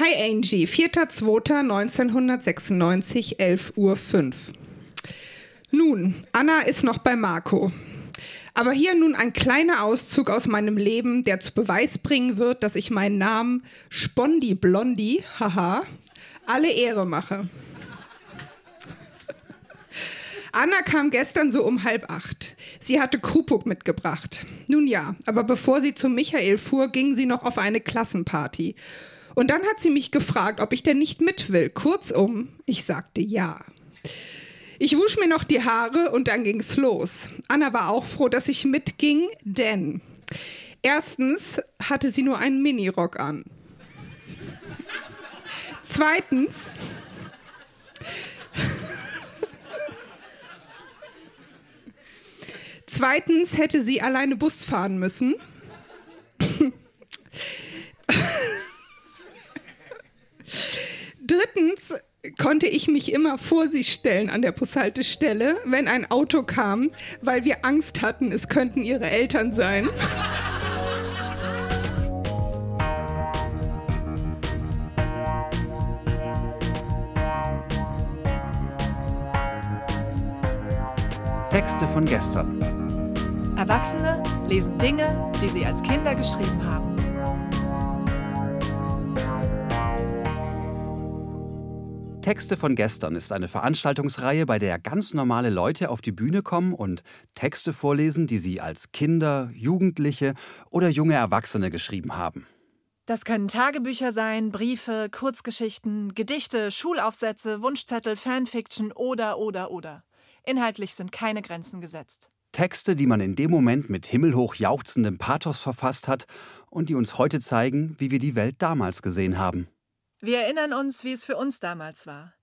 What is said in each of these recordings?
Hi Angie, 4.2.1996, 11.05 Uhr. Nun, Anna ist noch bei Marco. Aber hier nun ein kleiner Auszug aus meinem Leben, der zu Beweis bringen wird, dass ich meinen Namen Spondi Blondi, haha, alle Ehre mache. Anna kam gestern so um halb acht. Sie hatte Krupuk mitgebracht. Nun ja, aber bevor sie zum Michael fuhr, ging sie noch auf eine Klassenparty. Und dann hat sie mich gefragt, ob ich denn nicht mit will. Kurzum, ich sagte ja. Ich wusch mir noch die Haare und dann ging's los. Anna war auch froh, dass ich mitging, denn erstens hatte sie nur einen Minirock an. Zweitens Zweitens hätte sie alleine Bus fahren müssen. Drittens konnte ich mich immer vor sie stellen an der Bushaltestelle, wenn ein Auto kam, weil wir Angst hatten, es könnten ihre Eltern sein. Texte von gestern. Erwachsene lesen Dinge, die sie als Kinder geschrieben haben. Texte von gestern ist eine Veranstaltungsreihe, bei der ganz normale Leute auf die Bühne kommen und Texte vorlesen, die sie als Kinder, Jugendliche oder junge Erwachsene geschrieben haben. Das können Tagebücher sein, Briefe, Kurzgeschichten, Gedichte, Schulaufsätze, Wunschzettel, Fanfiction oder oder oder. Inhaltlich sind keine Grenzen gesetzt. Texte, die man in dem Moment mit himmelhoch jauchzendem Pathos verfasst hat und die uns heute zeigen, wie wir die Welt damals gesehen haben. Wir erinnern uns, wie es für uns damals war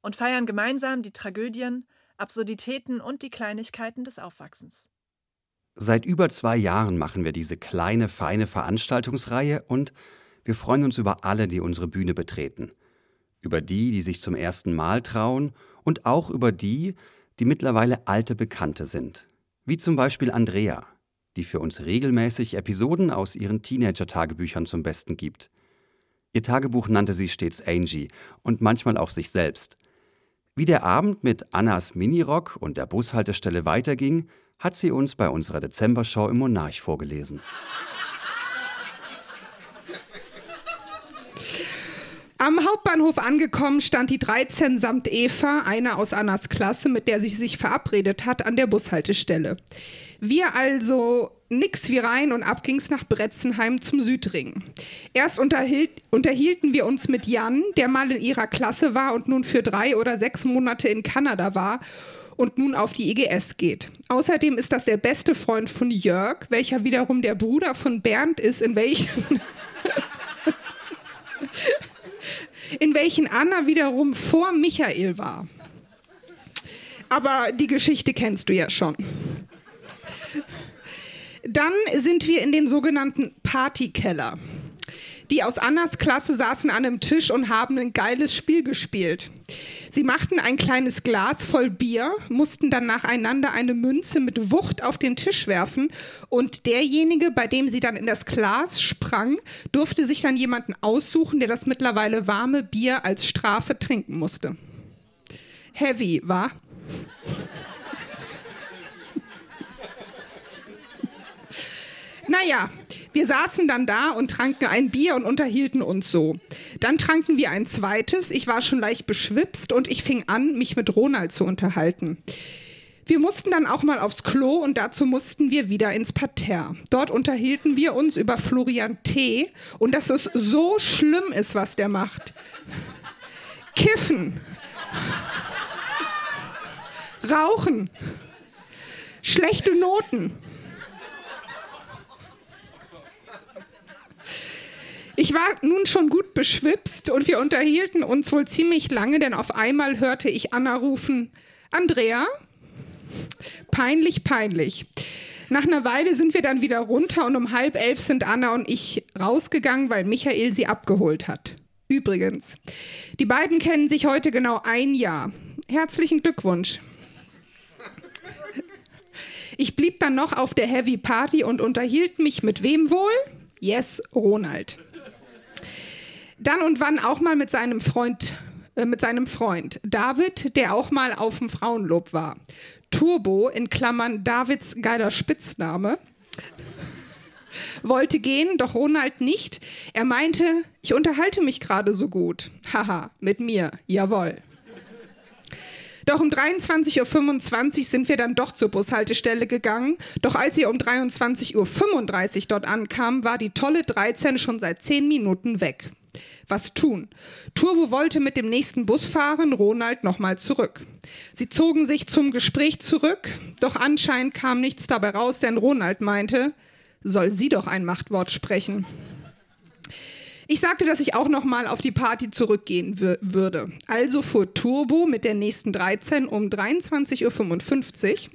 und feiern gemeinsam die Tragödien, Absurditäten und die Kleinigkeiten des Aufwachsens. Seit über zwei Jahren machen wir diese kleine, feine Veranstaltungsreihe und wir freuen uns über alle, die unsere Bühne betreten. Über die, die sich zum ersten Mal trauen und auch über die, die mittlerweile alte Bekannte sind. Wie zum Beispiel Andrea, die für uns regelmäßig Episoden aus ihren Teenager-Tagebüchern zum Besten gibt. Ihr Tagebuch nannte sie stets Angie und manchmal auch sich selbst. Wie der Abend mit Annas Minirock und der Bushaltestelle weiterging, hat sie uns bei unserer Dezembershow im Monarch vorgelesen. Am Hauptbahnhof angekommen stand die 13 samt Eva, eine aus Annas Klasse, mit der sie sich verabredet hat, an der Bushaltestelle. Wir also nix wie rein und ab ging's nach Bretzenheim zum Südring. Erst unterhielten wir uns mit Jan, der mal in ihrer Klasse war und nun für drei oder sechs Monate in Kanada war und nun auf die IGS geht. Außerdem ist das der beste Freund von Jörg, welcher wiederum der Bruder von Bernd ist, in welchen in welchen Anna wiederum vor Michael war. Aber die Geschichte kennst du ja schon. Dann sind wir in den sogenannten Partykeller. Die aus Annas Klasse saßen an einem Tisch und haben ein geiles Spiel gespielt. Sie machten ein kleines Glas voll Bier, mussten dann nacheinander eine Münze mit Wucht auf den Tisch werfen und derjenige, bei dem sie dann in das Glas sprang, durfte sich dann jemanden aussuchen, der das mittlerweile warme Bier als Strafe trinken musste. Heavy, war? Naja, wir saßen dann da und tranken ein Bier und unterhielten uns so. Dann tranken wir ein zweites. Ich war schon leicht beschwipst und ich fing an, mich mit Ronald zu unterhalten. Wir mussten dann auch mal aufs Klo und dazu mussten wir wieder ins Parterre. Dort unterhielten wir uns über Florian T. und dass es so schlimm ist, was der macht. Kiffen. Rauchen. Schlechte Noten. Ich war nun schon gut beschwipst und wir unterhielten uns wohl ziemlich lange, denn auf einmal hörte ich Anna rufen, Andrea? Peinlich, peinlich. Nach einer Weile sind wir dann wieder runter und um halb elf sind Anna und ich rausgegangen, weil Michael sie abgeholt hat. Übrigens, die beiden kennen sich heute genau ein Jahr. Herzlichen Glückwunsch. Ich blieb dann noch auf der Heavy Party und unterhielt mich mit wem wohl? Yes, Ronald. Dann und wann auch mal mit seinem Freund, äh, mit seinem Freund David, der auch mal auf dem Frauenlob war. Turbo in Klammern Davids geiler Spitzname wollte gehen, doch Ronald nicht. Er meinte, ich unterhalte mich gerade so gut. Haha, mit mir, jawohl. Doch um 23.25 Uhr sind wir dann doch zur Bushaltestelle gegangen. Doch als wir um 23.35 Uhr dort ankamen, war die tolle 13 schon seit 10 Minuten weg. Was tun? Turbo wollte mit dem nächsten Bus fahren, Ronald nochmal zurück. Sie zogen sich zum Gespräch zurück, doch anscheinend kam nichts dabei raus, denn Ronald meinte, soll sie doch ein Machtwort sprechen. Ich sagte, dass ich auch noch mal auf die Party zurückgehen würde. Also fuhr Turbo mit der nächsten 13 um 23.55 Uhr.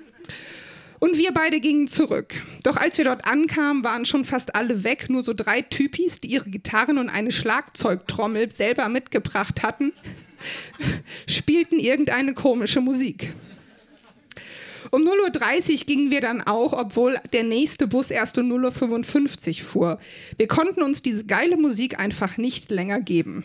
Und wir beide gingen zurück. Doch als wir dort ankamen, waren schon fast alle weg. Nur so drei Typis, die ihre Gitarren und eine Schlagzeugtrommel selber mitgebracht hatten, spielten irgendeine komische Musik. Um 0.30 Uhr gingen wir dann auch, obwohl der nächste Bus erst um 0.55 Uhr fuhr. Wir konnten uns diese geile Musik einfach nicht länger geben.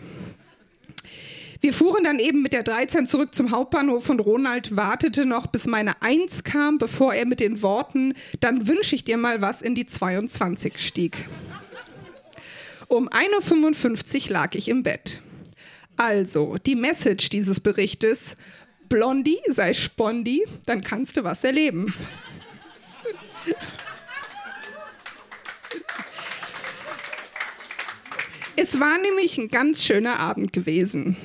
Wir fuhren dann eben mit der 13 zurück zum Hauptbahnhof und Ronald wartete noch, bis meine 1 kam, bevor er mit den Worten, dann wünsche ich dir mal was in die 22 stieg. Um 1.55 Uhr lag ich im Bett. Also, die Message dieses Berichtes, Blondie, sei Spondi, dann kannst du was erleben. Es war nämlich ein ganz schöner Abend gewesen.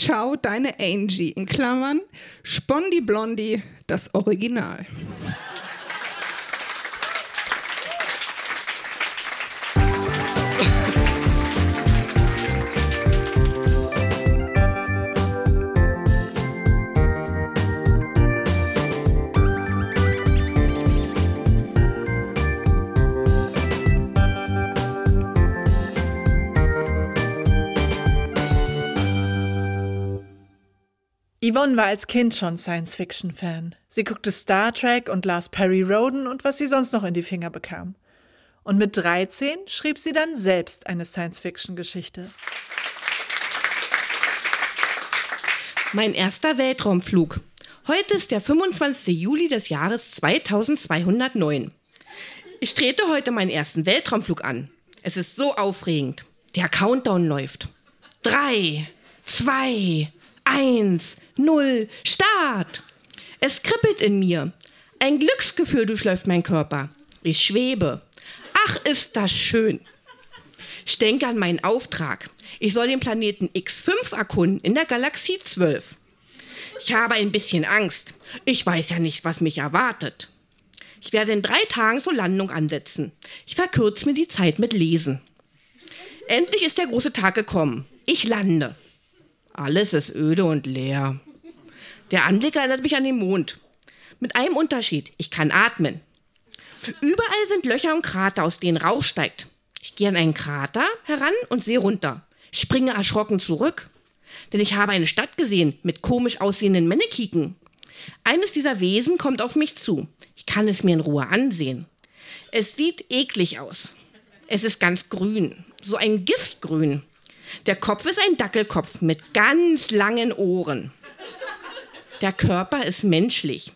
Ciao, deine Angie, in Klammern, Spondi Blondie, das Original. Yvonne war als Kind schon Science-Fiction-Fan. Sie guckte Star Trek und las Perry Roden und was sie sonst noch in die Finger bekam. Und mit 13 schrieb sie dann selbst eine Science-Fiction-Geschichte. Mein erster Weltraumflug. Heute ist der 25. Juli des Jahres 2209. Ich trete heute meinen ersten Weltraumflug an. Es ist so aufregend. Der Countdown läuft. Drei, zwei, eins, null, Start! Es kribbelt in mir. Ein Glücksgefühl durchläuft mein Körper. Ich schwebe. Ach, ist das schön. Ich denke an meinen Auftrag. Ich soll den Planeten X5 erkunden in der Galaxie 12. Ich habe ein bisschen Angst. Ich weiß ja nicht, was mich erwartet. Ich werde in drei Tagen zur Landung ansetzen. Ich verkürze mir die Zeit mit Lesen. Endlich ist der große Tag gekommen. Ich lande. Alles ist öde und leer. Der Anblick erinnert mich an den Mond. Mit einem Unterschied. Ich kann atmen. Überall sind Löcher und Krater, aus denen Rauch steigt. Ich gehe an einen Krater heran und sehe runter. Ich springe erschrocken zurück. Denn ich habe eine Stadt gesehen mit komisch aussehenden Mannekiken. Eines dieser Wesen kommt auf mich zu. Ich kann es mir in Ruhe ansehen. Es sieht eklig aus. Es ist ganz grün, so ein Giftgrün. Der Kopf ist ein Dackelkopf mit ganz langen Ohren. Der Körper ist menschlich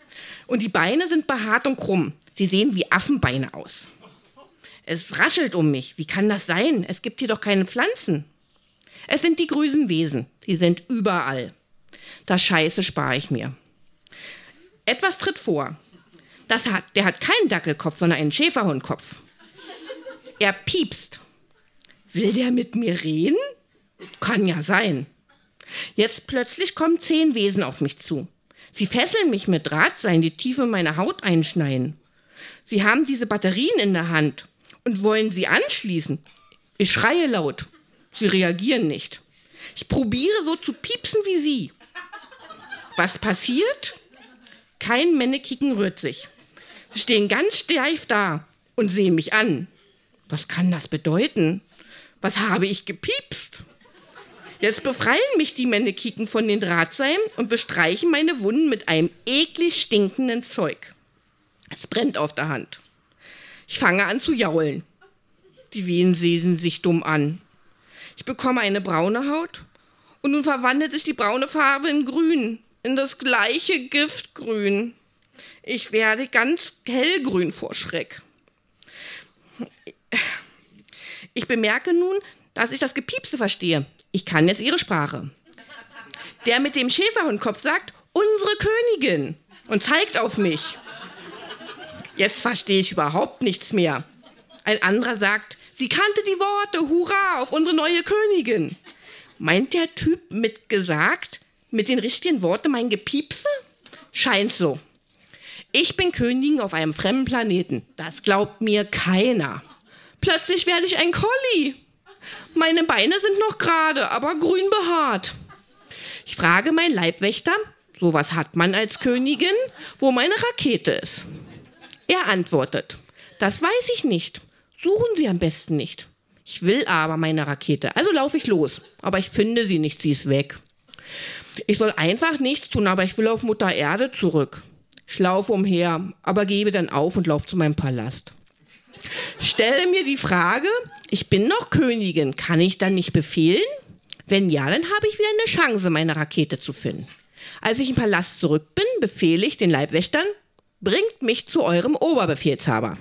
und die Beine sind behaart und krumm. Sie sehen wie Affenbeine aus. Es raschelt um mich. Wie kann das sein? Es gibt hier doch keine Pflanzen. Es sind die Grüsenwesen. Sie sind überall. Das Scheiße spare ich mir. Etwas tritt vor. Das hat, der hat keinen Dackelkopf, sondern einen Schäferhundkopf. Er piepst. Will der mit mir reden? Kann ja sein. Jetzt plötzlich kommen zehn Wesen auf mich zu. Sie fesseln mich mit Drahtseilen, die tief in meine Haut einschneiden. Sie haben diese Batterien in der Hand und wollen sie anschließen. Ich schreie laut. Sie reagieren nicht. Ich probiere so zu piepsen wie sie. Was passiert? Kein Mannekicken rührt sich. Sie stehen ganz steif da und sehen mich an. Was kann das bedeuten? Was habe ich gepiepst? Jetzt befreien mich die Mannekiken von den Drahtseilen und bestreichen meine Wunden mit einem eklig stinkenden Zeug. Es brennt auf der Hand. Ich fange an zu jaulen. Die Wehen sehen sich dumm an. Ich bekomme eine braune Haut und nun verwandelt sich die braune Farbe in grün, in das gleiche Giftgrün. Ich werde ganz hellgrün vor Schreck. Ich bemerke nun, dass ich das Gepiepse verstehe. Ich kann jetzt ihre Sprache. Der mit dem Schäferhundkopf sagt, unsere Königin und zeigt auf mich. Jetzt verstehe ich überhaupt nichts mehr. Ein anderer sagt, sie kannte die Worte, hurra, auf unsere neue Königin. Meint der Typ mit gesagt, mit den richtigen Worten mein Gepiepse? Scheint so. Ich bin Königin auf einem fremden Planeten. Das glaubt mir keiner. Plötzlich werde ich ein Collie. Meine Beine sind noch gerade, aber grün behaart. Ich frage meinen Leibwächter, sowas hat man als Königin, wo meine Rakete ist. Er antwortet, das weiß ich nicht. Suchen Sie am besten nicht. Ich will aber meine Rakete, also laufe ich los. Aber ich finde sie nicht, sie ist weg. Ich soll einfach nichts tun, aber ich will auf Mutter Erde zurück. Ich laufe umher, aber gebe dann auf und laufe zu meinem Palast. Stelle mir die Frage, ich bin noch Königin, kann ich dann nicht befehlen? Wenn ja, dann habe ich wieder eine Chance, meine Rakete zu finden. Als ich im Palast zurück bin, befehle ich den Leibwächtern, bringt mich zu eurem Oberbefehlshaber.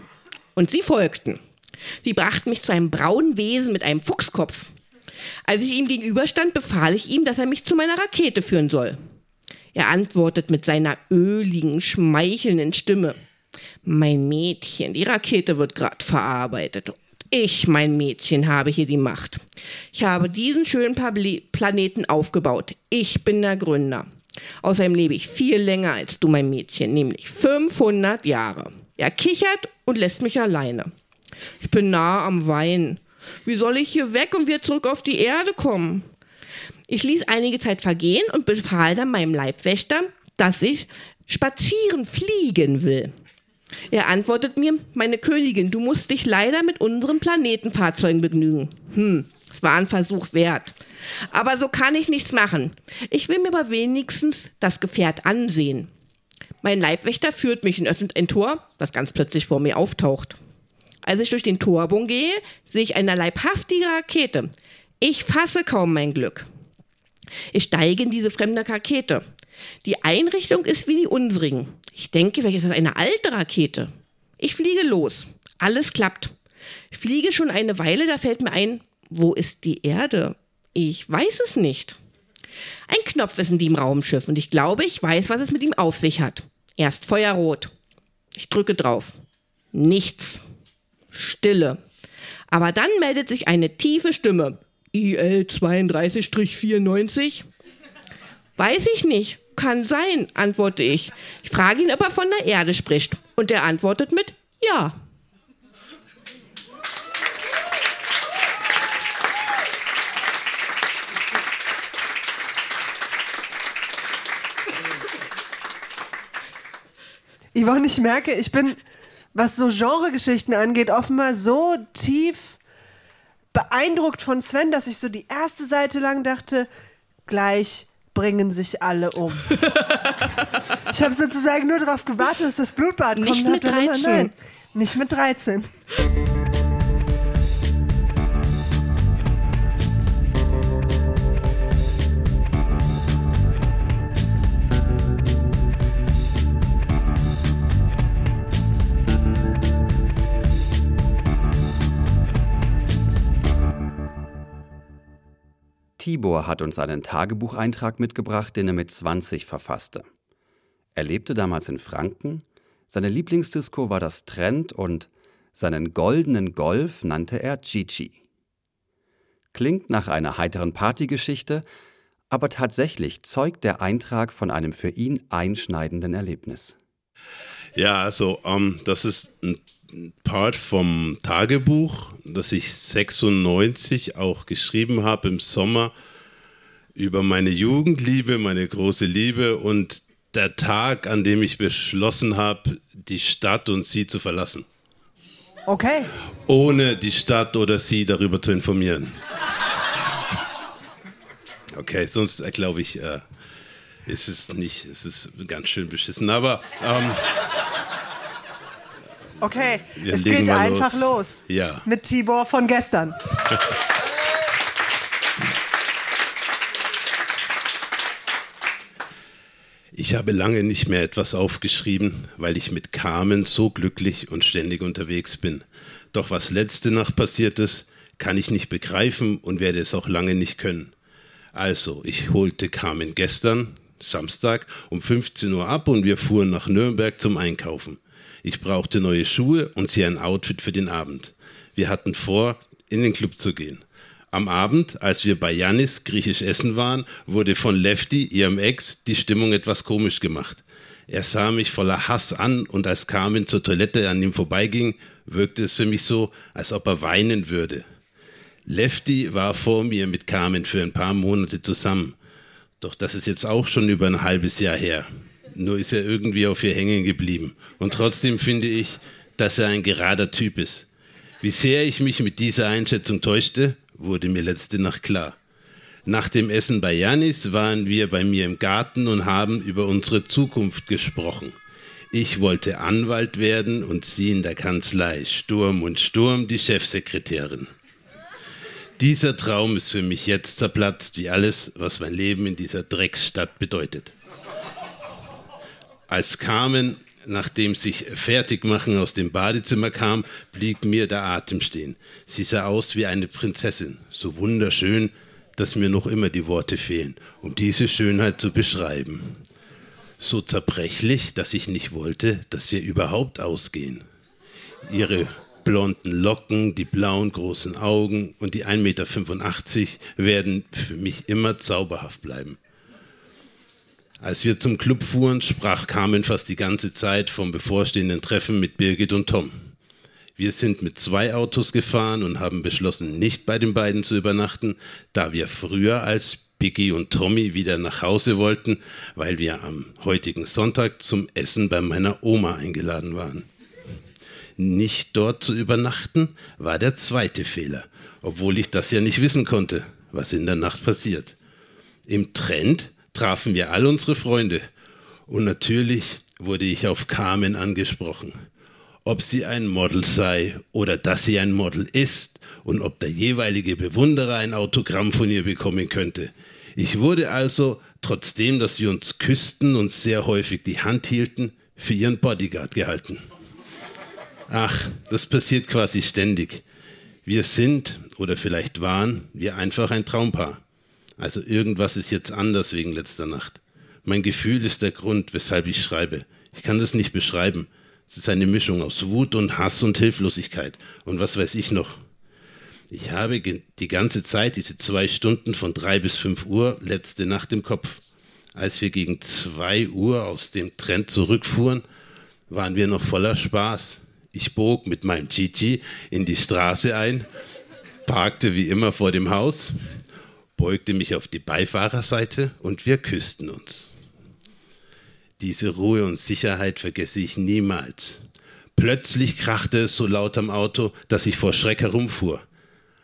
Und sie folgten. Sie brachten mich zu einem braunen Wesen mit einem Fuchskopf. Als ich ihm gegenüberstand, befahl ich ihm, dass er mich zu meiner Rakete führen soll. Er antwortet mit seiner öligen, schmeichelnden Stimme. Mein Mädchen, die Rakete wird gerade verarbeitet. Ich, mein Mädchen, habe hier die Macht. Ich habe diesen schönen Planeten aufgebaut. Ich bin der Gründer. Außerdem lebe ich viel länger als du, mein Mädchen, nämlich 500 Jahre. Er kichert und lässt mich alleine. Ich bin nah am Wein. Wie soll ich hier weg und wieder zurück auf die Erde kommen? Ich ließ einige Zeit vergehen und befahl dann meinem Leibwächter, dass ich spazieren fliegen will. Er antwortet mir, meine Königin, du musst dich leider mit unseren Planetenfahrzeugen begnügen. Hm, es war ein Versuch wert. Aber so kann ich nichts machen. Ich will mir aber wenigstens das Gefährt ansehen. Mein Leibwächter führt mich in ein Tor, das ganz plötzlich vor mir auftaucht. Als ich durch den Torbogen gehe, sehe ich eine leibhaftige Rakete. Ich fasse kaum mein Glück. Ich steige in diese fremde Rakete. Die Einrichtung ist wie die unsrigen. Ich denke, vielleicht ist das eine alte Rakete. Ich fliege los. Alles klappt. Ich fliege schon eine Weile, da fällt mir ein, wo ist die Erde? Ich weiß es nicht. Ein Knopf ist in dem Raumschiff und ich glaube, ich weiß, was es mit ihm auf sich hat. Erst feuerrot. Ich drücke drauf. Nichts. Stille. Aber dann meldet sich eine tiefe Stimme. IL 32-94? Weiß ich nicht. Kann sein, antworte ich. Ich frage ihn, ob er von der Erde spricht. Und er antwortet mit Ja. Yvonne, ich merke, ich bin was so Genregeschichten angeht, offenbar so tief beeindruckt von Sven, dass ich so die erste Seite lang dachte, gleich bringen sich alle um. ich habe sozusagen nur darauf gewartet, dass das Blutbad kommt. Nicht mit 13. Nein, nicht mit 13. Tibor hat uns einen Tagebucheintrag mitgebracht, den er mit 20 verfasste. Er lebte damals in Franken, seine Lieblingsdisco war das Trend und seinen goldenen Golf nannte er Gigi. Klingt nach einer heiteren Partygeschichte, aber tatsächlich zeugt der Eintrag von einem für ihn einschneidenden Erlebnis. Ja, also ähm, das ist ein Part vom Tagebuch, das ich 96 auch geschrieben habe im Sommer über meine Jugendliebe, meine große Liebe und der Tag, an dem ich beschlossen habe, die Stadt und sie zu verlassen. Okay. Ohne die Stadt oder sie darüber zu informieren. Okay, sonst äh, glaube ich, äh, ist es nicht, ist es ganz schön beschissen. Aber ähm, Okay, Wir es geht einfach los. los. Ja. Mit Tibor von gestern. Ich habe lange nicht mehr etwas aufgeschrieben, weil ich mit Carmen so glücklich und ständig unterwegs bin. Doch was letzte Nacht passiert ist, kann ich nicht begreifen und werde es auch lange nicht können. Also, ich holte Carmen gestern, Samstag, um 15 Uhr ab und wir fuhren nach Nürnberg zum Einkaufen. Ich brauchte neue Schuhe und sie ein Outfit für den Abend. Wir hatten vor, in den Club zu gehen. Am Abend, als wir bei Janis griechisch essen waren, wurde von Lefty, ihrem Ex, die Stimmung etwas komisch gemacht. Er sah mich voller Hass an und als Carmen zur Toilette an ihm vorbeiging, wirkte es für mich so, als ob er weinen würde. Lefty war vor mir mit Carmen für ein paar Monate zusammen. Doch das ist jetzt auch schon über ein halbes Jahr her. Nur ist er irgendwie auf ihr hängen geblieben. Und trotzdem finde ich, dass er ein gerader Typ ist. Wie sehr ich mich mit dieser Einschätzung täuschte, wurde mir letzte Nacht klar. Nach dem Essen bei Janis waren wir bei mir im Garten und haben über unsere Zukunft gesprochen. Ich wollte Anwalt werden und sie in der Kanzlei Sturm und Sturm die Chefsekretärin. Dieser Traum ist für mich jetzt zerplatzt, wie alles, was mein Leben in dieser Drecksstadt bedeutet. Als Carmen nach dem sich Fertigmachen aus dem Badezimmer kam, blieb mir der Atem stehen. Sie sah aus wie eine Prinzessin, so wunderschön, dass mir noch immer die Worte fehlen, um diese Schönheit zu beschreiben. So zerbrechlich, dass ich nicht wollte, dass wir überhaupt ausgehen. Ihre blonden Locken, die blauen großen Augen und die 1,85 Meter werden für mich immer zauberhaft bleiben. Als wir zum Club fuhren, sprach Carmen fast die ganze Zeit vom bevorstehenden Treffen mit Birgit und Tom. Wir sind mit zwei Autos gefahren und haben beschlossen, nicht bei den beiden zu übernachten, da wir früher als Biggie und Tommy wieder nach Hause wollten, weil wir am heutigen Sonntag zum Essen bei meiner Oma eingeladen waren. Nicht dort zu übernachten war der zweite Fehler, obwohl ich das ja nicht wissen konnte, was in der Nacht passiert. Im Trend trafen wir all unsere Freunde und natürlich wurde ich auf Carmen angesprochen. Ob sie ein Model sei oder dass sie ein Model ist und ob der jeweilige Bewunderer ein Autogramm von ihr bekommen könnte. Ich wurde also, trotzdem, dass wir uns küssten und sehr häufig die Hand hielten, für ihren Bodyguard gehalten. Ach, das passiert quasi ständig. Wir sind oder vielleicht waren wir einfach ein Traumpaar. Also irgendwas ist jetzt anders wegen letzter Nacht. Mein Gefühl ist der Grund, weshalb ich schreibe. Ich kann das nicht beschreiben. Es ist eine Mischung aus Wut und Hass und Hilflosigkeit und was weiß ich noch. Ich habe die ganze Zeit diese zwei Stunden von drei bis fünf Uhr letzte Nacht im Kopf. Als wir gegen zwei Uhr aus dem Trend zurückfuhren, waren wir noch voller Spaß. Ich bog mit meinem Chichi in die Straße ein, parkte wie immer vor dem Haus, beugte mich auf die Beifahrerseite und wir küssten uns. Diese Ruhe und Sicherheit vergesse ich niemals. Plötzlich krachte es so laut am Auto, dass ich vor Schreck herumfuhr.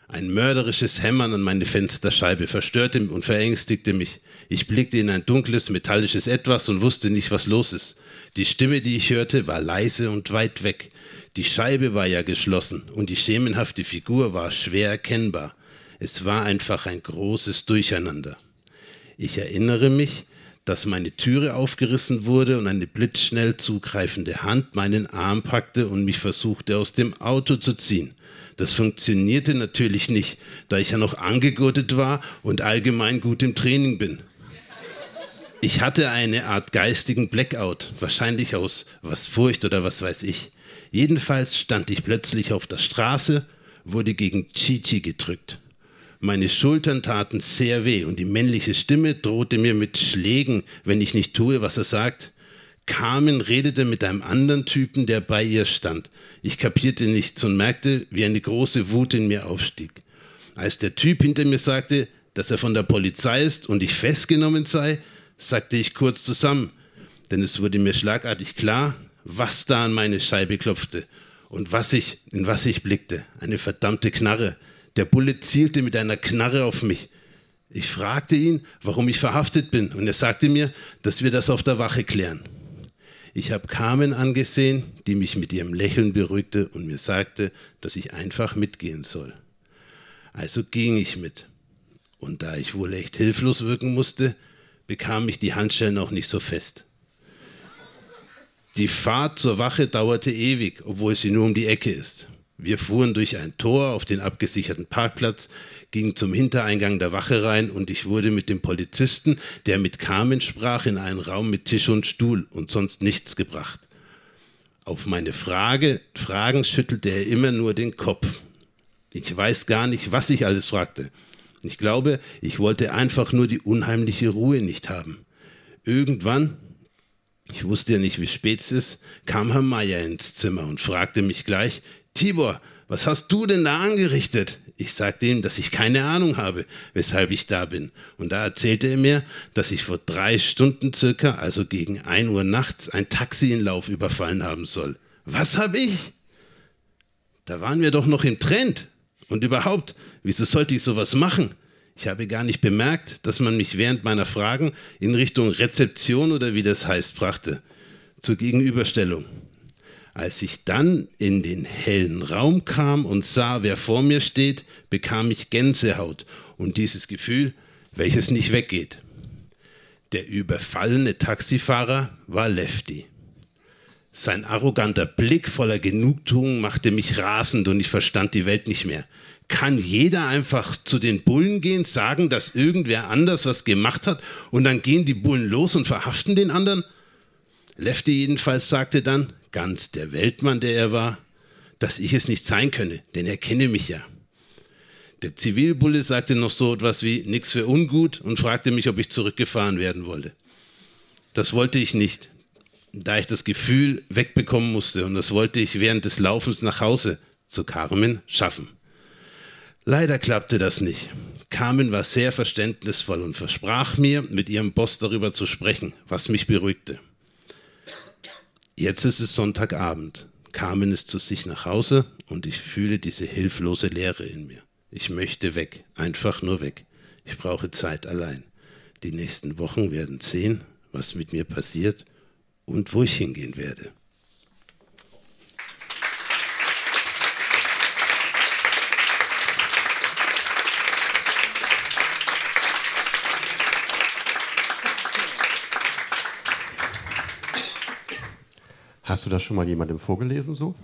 Ein mörderisches Hämmern an meine Fensterscheibe verstörte und verängstigte mich. Ich blickte in ein dunkles, metallisches Etwas und wusste nicht, was los ist. Die Stimme, die ich hörte, war leise und weit weg. Die Scheibe war ja geschlossen und die schemenhafte Figur war schwer erkennbar. Es war einfach ein großes Durcheinander. Ich erinnere mich, dass meine Türe aufgerissen wurde und eine blitzschnell zugreifende Hand meinen Arm packte und mich versuchte aus dem Auto zu ziehen. Das funktionierte natürlich nicht, da ich ja noch angegurtet war und allgemein gut im Training bin. Ich hatte eine Art geistigen Blackout, wahrscheinlich aus was Furcht oder was weiß ich. Jedenfalls stand ich plötzlich auf der Straße, wurde gegen Chichi gedrückt. Meine Schultern taten sehr weh und die männliche Stimme drohte mir mit Schlägen, wenn ich nicht tue, was er sagt. Carmen redete mit einem anderen Typen, der bei ihr stand. Ich kapierte nichts und merkte, wie eine große Wut in mir aufstieg. Als der Typ hinter mir sagte, dass er von der Polizei ist und ich festgenommen sei, sagte ich kurz zusammen, denn es wurde mir schlagartig klar, was da an meine Scheibe klopfte und was ich, in was ich blickte. Eine verdammte Knarre. Der Bulle zielte mit einer Knarre auf mich. Ich fragte ihn, warum ich verhaftet bin, und er sagte mir, dass wir das auf der Wache klären. Ich habe Carmen angesehen, die mich mit ihrem Lächeln beruhigte und mir sagte, dass ich einfach mitgehen soll. Also ging ich mit. Und da ich wohl echt hilflos wirken musste, bekam ich die Handschellen auch nicht so fest. Die Fahrt zur Wache dauerte ewig, obwohl sie nur um die Ecke ist. Wir fuhren durch ein Tor auf den abgesicherten Parkplatz, gingen zum Hintereingang der Wache rein und ich wurde mit dem Polizisten, der mit Carmen sprach, in einen Raum mit Tisch und Stuhl und sonst nichts gebracht. Auf meine Frage, Fragen schüttelte er immer nur den Kopf. Ich weiß gar nicht, was ich alles fragte. Ich glaube, ich wollte einfach nur die unheimliche Ruhe nicht haben. Irgendwann, ich wusste ja nicht, wie spät es ist, kam Herr Meier ins Zimmer und fragte mich gleich, Tibor, was hast du denn da angerichtet? Ich sagte ihm, dass ich keine Ahnung habe, weshalb ich da bin. Und da erzählte er mir, dass ich vor drei Stunden circa, also gegen ein Uhr nachts, ein Taxi in Lauf überfallen haben soll. Was hab ich? Da waren wir doch noch im Trend. Und überhaupt, wieso sollte ich sowas machen? Ich habe gar nicht bemerkt, dass man mich während meiner Fragen in Richtung Rezeption oder wie das heißt brachte, zur Gegenüberstellung. Als ich dann in den hellen Raum kam und sah, wer vor mir steht, bekam ich Gänsehaut und dieses Gefühl, welches nicht weggeht. Der überfallene Taxifahrer war Lefty. Sein arroganter Blick voller Genugtuung machte mich rasend und ich verstand die Welt nicht mehr. Kann jeder einfach zu den Bullen gehen, sagen, dass irgendwer anders was gemacht hat und dann gehen die Bullen los und verhaften den anderen? Lefty jedenfalls sagte dann, ganz der Weltmann, der er war, dass ich es nicht sein könne, denn er kenne mich ja. Der Zivilbulle sagte noch so etwas wie nix für ungut und fragte mich, ob ich zurückgefahren werden wolle. Das wollte ich nicht, da ich das Gefühl wegbekommen musste und das wollte ich während des Laufens nach Hause zu Carmen schaffen. Leider klappte das nicht. Carmen war sehr verständnisvoll und versprach mir, mit ihrem Boss darüber zu sprechen, was mich beruhigte. Jetzt ist es Sonntagabend. Carmen ist zu sich nach Hause und ich fühle diese hilflose Leere in mir. Ich möchte weg, einfach nur weg. Ich brauche Zeit allein. Die nächsten Wochen werden sehen, was mit mir passiert und wo ich hingehen werde. Hast du das schon mal jemandem vorgelesen so?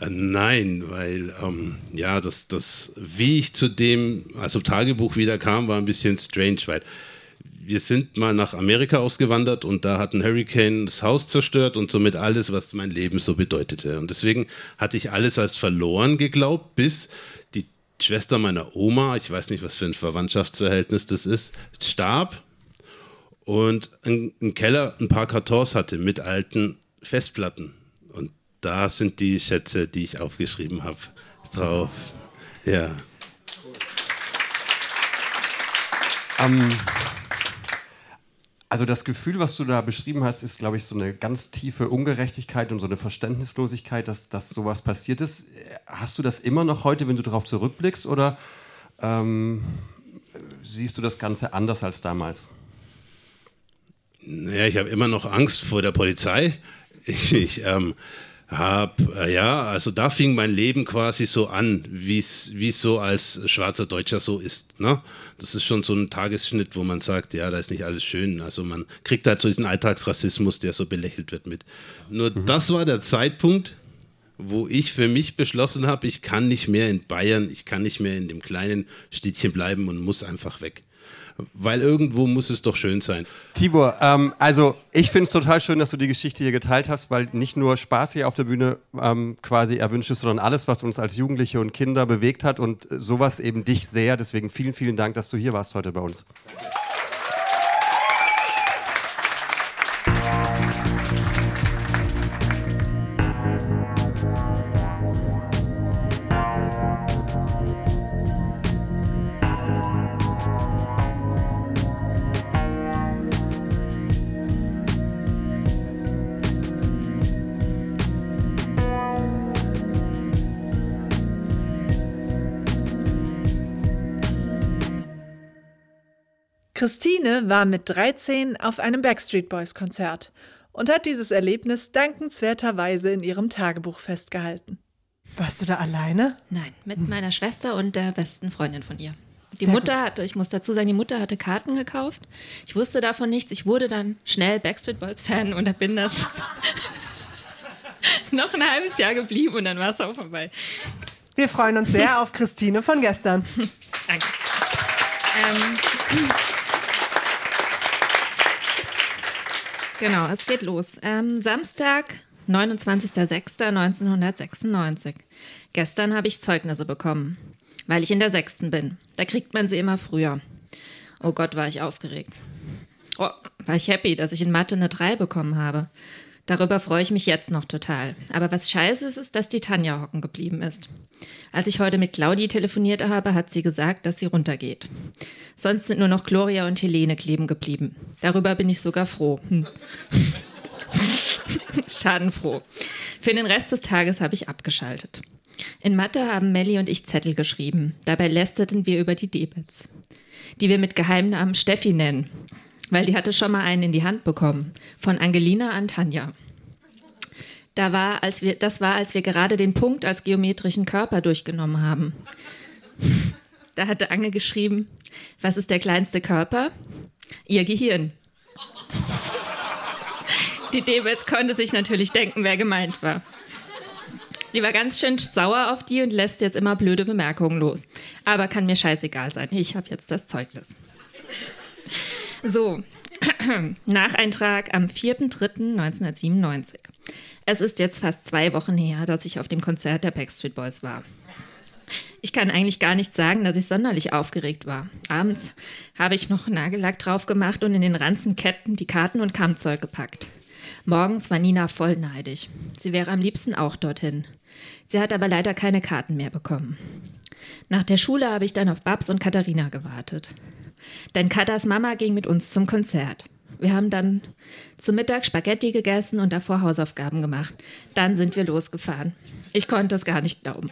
Äh, nein, weil ähm, ja, das, das, wie ich zu dem, also Tagebuch wieder kam, war ein bisschen strange, weil wir sind mal nach Amerika ausgewandert und da hat ein Hurricane das Haus zerstört und somit alles, was mein Leben so bedeutete. Und deswegen hatte ich alles als verloren geglaubt, bis die Schwester meiner Oma, ich weiß nicht, was für ein Verwandtschaftsverhältnis das ist, starb und im Keller ein paar Kartons hatte mit alten Festplatten. Und da sind die Schätze, die ich aufgeschrieben habe, drauf. Ja. Ähm, also das Gefühl, was du da beschrieben hast, ist, glaube ich, so eine ganz tiefe Ungerechtigkeit und so eine Verständnislosigkeit, dass, dass sowas passiert ist. Hast du das immer noch heute, wenn du darauf zurückblickst, oder ähm, siehst du das Ganze anders als damals? Naja, ich habe immer noch Angst vor der Polizei. Ich ähm, habe, äh, ja, also da fing mein Leben quasi so an, wie es so als schwarzer Deutscher so ist. Ne? Das ist schon so ein Tagesschnitt, wo man sagt, ja, da ist nicht alles schön. Also man kriegt halt so diesen Alltagsrassismus, der so belächelt wird mit. Nur mhm. das war der Zeitpunkt, wo ich für mich beschlossen habe, ich kann nicht mehr in Bayern, ich kann nicht mehr in dem kleinen Städtchen bleiben und muss einfach weg weil irgendwo muss es doch schön sein. Tibor, ähm, also ich finde es total schön, dass du die Geschichte hier geteilt hast, weil nicht nur Spaß hier auf der Bühne ähm, quasi erwünscht ist, sondern alles, was uns als Jugendliche und Kinder bewegt hat und sowas eben dich sehr. Deswegen vielen, vielen Dank, dass du hier warst heute bei uns. Danke. Christine war mit 13 auf einem Backstreet Boys Konzert und hat dieses Erlebnis dankenswerterweise in ihrem Tagebuch festgehalten. Warst du da alleine? Nein, mit meiner Schwester und der besten Freundin von ihr. Die Sehr Mutter hatte, ich muss dazu sagen, die Mutter hatte Karten gekauft. Ich wusste davon nichts. Ich wurde dann schnell Backstreet Boys Fan und bin das noch ein halbes Jahr geblieben und dann war es auch vorbei. Wir freuen uns sehr auf Christine von gestern. Danke. Ähm, genau, es geht los. Ähm, Samstag, 29.06.1996. Gestern habe ich Zeugnisse bekommen, weil ich in der Sechsten bin. Da kriegt man sie immer früher. Oh Gott, war ich aufgeregt. Oh, war ich happy, dass ich in Mathe eine 3 bekommen habe. Darüber freue ich mich jetzt noch total. Aber was scheiße ist, ist, dass die Tanja hocken geblieben ist. Als ich heute mit Claudi telefoniert habe, hat sie gesagt, dass sie runtergeht. Sonst sind nur noch Gloria und Helene kleben geblieben. Darüber bin ich sogar froh. Hm. Schadenfroh. Für den Rest des Tages habe ich abgeschaltet. In Mathe haben Melli und ich Zettel geschrieben. Dabei lästerten wir über die Debits, die wir mit Geheimnamen Steffi nennen weil die hatte schon mal einen in die Hand bekommen. Von Angelina an Tanja. Da war, als wir, das war, als wir gerade den Punkt als geometrischen Körper durchgenommen haben. Da hatte Ange geschrieben, was ist der kleinste Körper? Ihr Gehirn. Die Debets konnte sich natürlich denken, wer gemeint war. Die war ganz schön sauer auf die und lässt jetzt immer blöde Bemerkungen los. Aber kann mir scheißegal sein. Ich habe jetzt das Zeugnis. So, Nacheintrag am 4.3.1997. Es ist jetzt fast zwei Wochen her, dass ich auf dem Konzert der Backstreet Boys war. Ich kann eigentlich gar nicht sagen, dass ich sonderlich aufgeregt war. Abends habe ich noch Nagellack drauf gemacht und in den Ranzenketten die Karten und Kammzeug gepackt. Morgens war Nina voll neidig. Sie wäre am liebsten auch dorthin. Sie hat aber leider keine Karten mehr bekommen. Nach der Schule habe ich dann auf Babs und Katharina gewartet. Denn Katas Mama ging mit uns zum Konzert. Wir haben dann zum Mittag Spaghetti gegessen und davor Hausaufgaben gemacht. Dann sind wir losgefahren. Ich konnte es gar nicht glauben.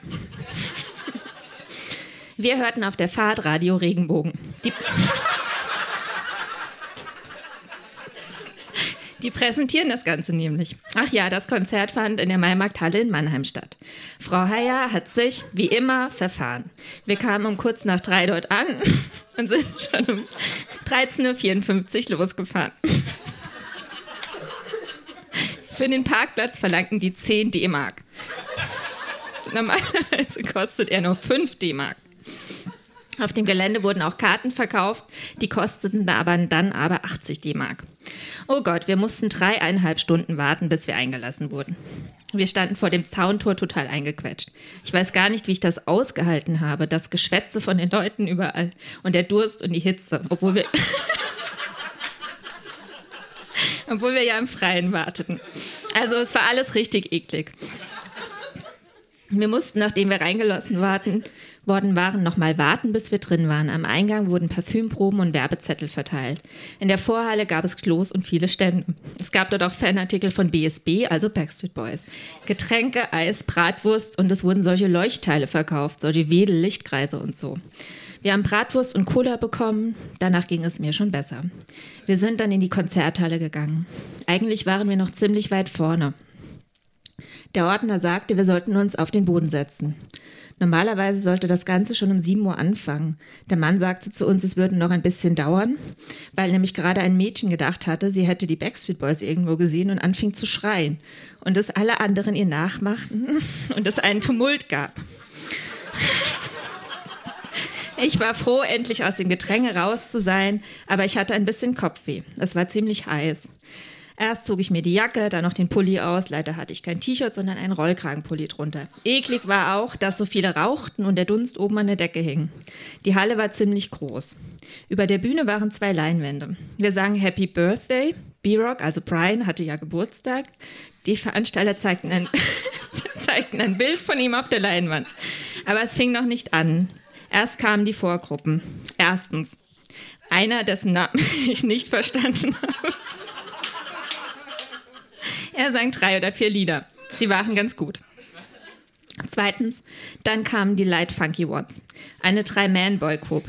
Wir hörten auf der Fahrt Radio Regenbogen. Die Die präsentieren das Ganze nämlich. Ach ja, das Konzert fand in der Maimarkthalle in Mannheim statt. Frau Heyer hat sich, wie immer, verfahren. Wir kamen um kurz nach drei dort an und sind schon um 13.54 Uhr losgefahren. Für den Parkplatz verlangten die 10 D-Mark. Normalerweise kostet er nur 5 D-Mark. Auf dem Gelände wurden auch Karten verkauft, die kosteten aber dann aber 80 D-Mark. Oh Gott, wir mussten dreieinhalb Stunden warten, bis wir eingelassen wurden. Wir standen vor dem Zauntor total eingequetscht. Ich weiß gar nicht, wie ich das ausgehalten habe, das Geschwätze von den Leuten überall und der Durst und die Hitze, obwohl wir, obwohl wir ja im Freien warteten. Also es war alles richtig eklig. Wir mussten, nachdem wir reingelassen warten, worden waren, nochmal warten, bis wir drin waren. Am Eingang wurden Parfümproben und Werbezettel verteilt. In der Vorhalle gab es Klos und viele Stände. Es gab dort auch Fanartikel von BSB, also Backstreet Boys. Getränke, Eis, Bratwurst und es wurden solche Leuchtteile verkauft, solche Wedel, Lichtkreise und so. Wir haben Bratwurst und Cola bekommen, danach ging es mir schon besser. Wir sind dann in die Konzerthalle gegangen. Eigentlich waren wir noch ziemlich weit vorne. Der Ordner sagte, wir sollten uns auf den Boden setzen. Normalerweise sollte das Ganze schon um 7 Uhr anfangen. Der Mann sagte zu uns, es würde noch ein bisschen dauern, weil nämlich gerade ein Mädchen gedacht hatte, sie hätte die Backstreet Boys irgendwo gesehen und anfing zu schreien. Und es alle anderen ihr nachmachten und es einen Tumult gab. Ich war froh, endlich aus dem Gedränge raus zu sein, aber ich hatte ein bisschen Kopfweh. Es war ziemlich heiß. Erst zog ich mir die Jacke, dann noch den Pulli aus. Leider hatte ich kein T-Shirt, sondern einen Rollkragenpulli drunter. Eklig war auch, dass so viele rauchten und der Dunst oben an der Decke hing. Die Halle war ziemlich groß. Über der Bühne waren zwei Leinwände. Wir sangen Happy Birthday. B-Rock, also Brian, hatte ja Geburtstag. Die Veranstalter zeigten ein, zeigten ein Bild von ihm auf der Leinwand. Aber es fing noch nicht an. Erst kamen die Vorgruppen. Erstens, einer, dessen Namen ich nicht verstanden habe. Er sang drei oder vier Lieder. Sie waren ganz gut. Zweitens, dann kamen die Light Funky Ones, eine Drei-Man-Boy-Group.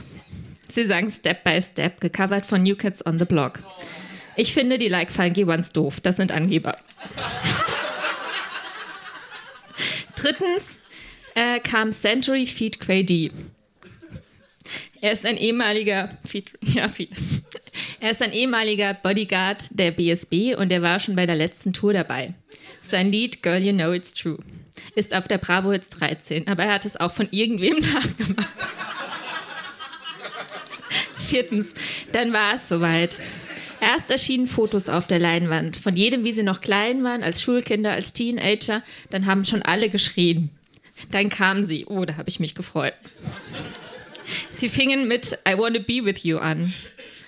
Sie sang Step by Step, gecovert von New Kids on the Block. Ich finde die Like Funky Ones doof, das sind Angeber. Drittens äh, kam Century Feed Quay Er ist ein ehemaliger Feed, ja, Feed. Er ist ein ehemaliger Bodyguard der BSB und er war schon bei der letzten Tour dabei. Sein Lied Girl You Know It's True ist auf der Bravo Hits 13, aber er hat es auch von irgendwem nachgemacht. Viertens, dann war es soweit. Erst erschienen Fotos auf der Leinwand, von jedem, wie sie noch klein waren, als Schulkinder, als Teenager. Dann haben schon alle geschrien. Dann kam sie. Oh, da habe ich mich gefreut. Sie fingen mit I Wanna Be With You an.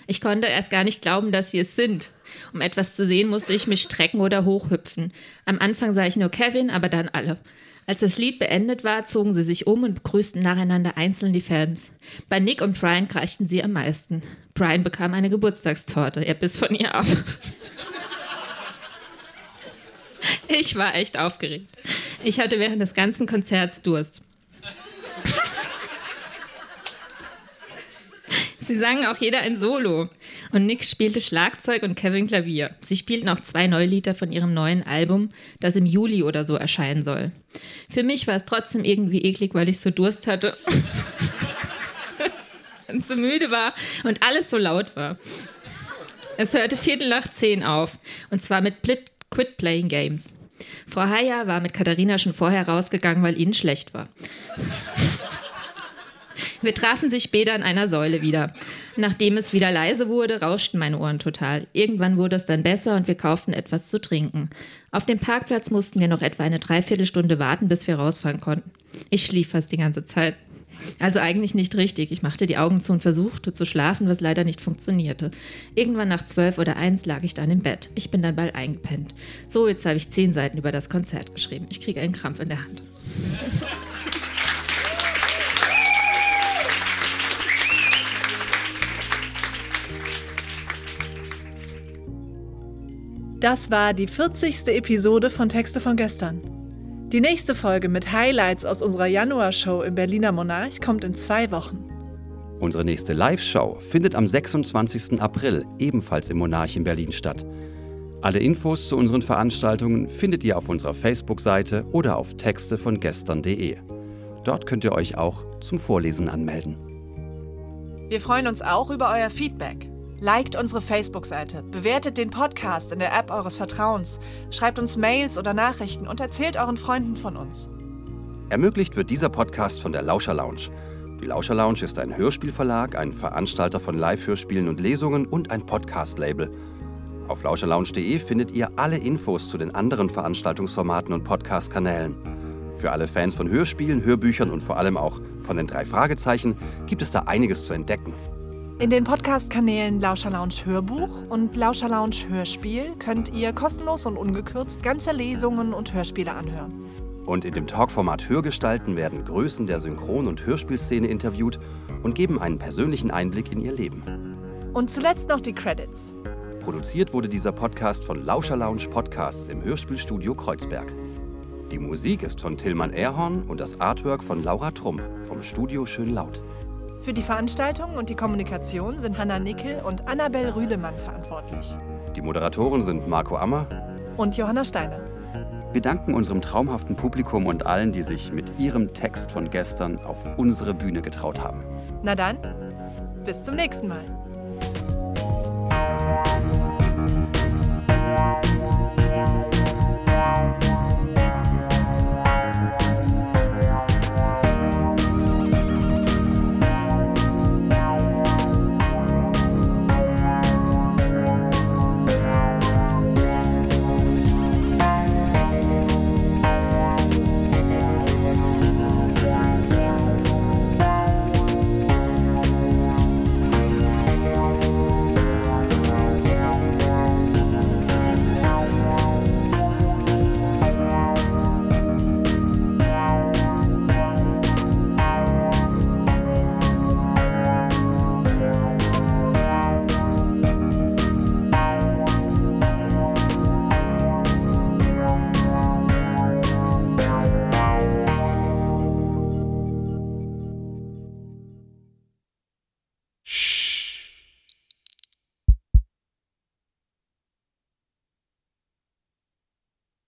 Ich konnte erst gar nicht glauben, dass sie es sind. Um etwas zu sehen, musste ich mich strecken oder hochhüpfen. Am Anfang sah ich nur Kevin, aber dann alle. Als das Lied beendet war, zogen sie sich um und begrüßten nacheinander einzeln die Fans. Bei Nick und Brian kreischten sie am meisten. Brian bekam eine Geburtstagstorte. Er biss von ihr ab. Ich war echt aufgeregt. Ich hatte während des ganzen Konzerts Durst. Sie sangen auch jeder ein Solo. Und Nick spielte Schlagzeug und Kevin Klavier. Sie spielten auch zwei neue Lieder von ihrem neuen Album, das im Juli oder so erscheinen soll. Für mich war es trotzdem irgendwie eklig, weil ich so Durst hatte. und so müde war und alles so laut war. Es hörte Viertel nach zehn auf. Und zwar mit Quit Playing Games. Frau Heyer war mit Katharina schon vorher rausgegangen, weil ihnen schlecht war. Wir trafen sich später an einer Säule wieder. Nachdem es wieder leise wurde, rauschten meine Ohren total. Irgendwann wurde es dann besser und wir kauften etwas zu trinken. Auf dem Parkplatz mussten wir noch etwa eine Dreiviertelstunde warten, bis wir rausfahren konnten. Ich schlief fast die ganze Zeit. Also eigentlich nicht richtig. Ich machte die Augen zu und versuchte zu schlafen, was leider nicht funktionierte. Irgendwann nach zwölf oder eins lag ich dann im Bett. Ich bin dann bald eingepennt. So, jetzt habe ich zehn Seiten über das Konzert geschrieben. Ich kriege einen Krampf in der Hand. Das war die 40. Episode von Texte von gestern. Die nächste Folge mit Highlights aus unserer Januarshow im Berliner Monarch kommt in zwei Wochen. Unsere nächste Live-Show findet am 26. April ebenfalls im Monarch in Berlin statt. Alle Infos zu unseren Veranstaltungen findet ihr auf unserer Facebook-Seite oder auf texte von gestern.de. Dort könnt ihr euch auch zum Vorlesen anmelden. Wir freuen uns auch über euer Feedback. Liked unsere Facebook-Seite, bewertet den Podcast in der App eures Vertrauens, schreibt uns Mails oder Nachrichten und erzählt euren Freunden von uns. Ermöglicht wird dieser Podcast von der Lauscher Lounge. Die Lauscher Lounge ist ein Hörspielverlag, ein Veranstalter von Live-Hörspielen und Lesungen und ein Podcast-Label. Auf lauscherlounge.de findet ihr alle Infos zu den anderen Veranstaltungsformaten und Podcast-Kanälen. Für alle Fans von Hörspielen, Hörbüchern und vor allem auch von den drei Fragezeichen gibt es da einiges zu entdecken. In den Podcast-Kanälen Lauscher Lounge Hörbuch und Lauscher Lounge Hörspiel könnt ihr kostenlos und ungekürzt ganze Lesungen und Hörspiele anhören. Und in dem Talkformat Hörgestalten werden Größen der Synchron- und Hörspielszene interviewt und geben einen persönlichen Einblick in ihr Leben. Und zuletzt noch die Credits. Produziert wurde dieser Podcast von Lauscher Lounge Podcasts im Hörspielstudio Kreuzberg. Die Musik ist von Tillmann Erhorn und das Artwork von Laura Trump vom Studio Schön Laut. Für die Veranstaltung und die Kommunikation sind Hanna Nickel und Annabel Rühlemann verantwortlich. Die Moderatoren sind Marco Ammer und Johanna Steiner. Wir danken unserem traumhaften Publikum und allen, die sich mit ihrem Text von gestern auf unsere Bühne getraut haben. Na dann, bis zum nächsten Mal.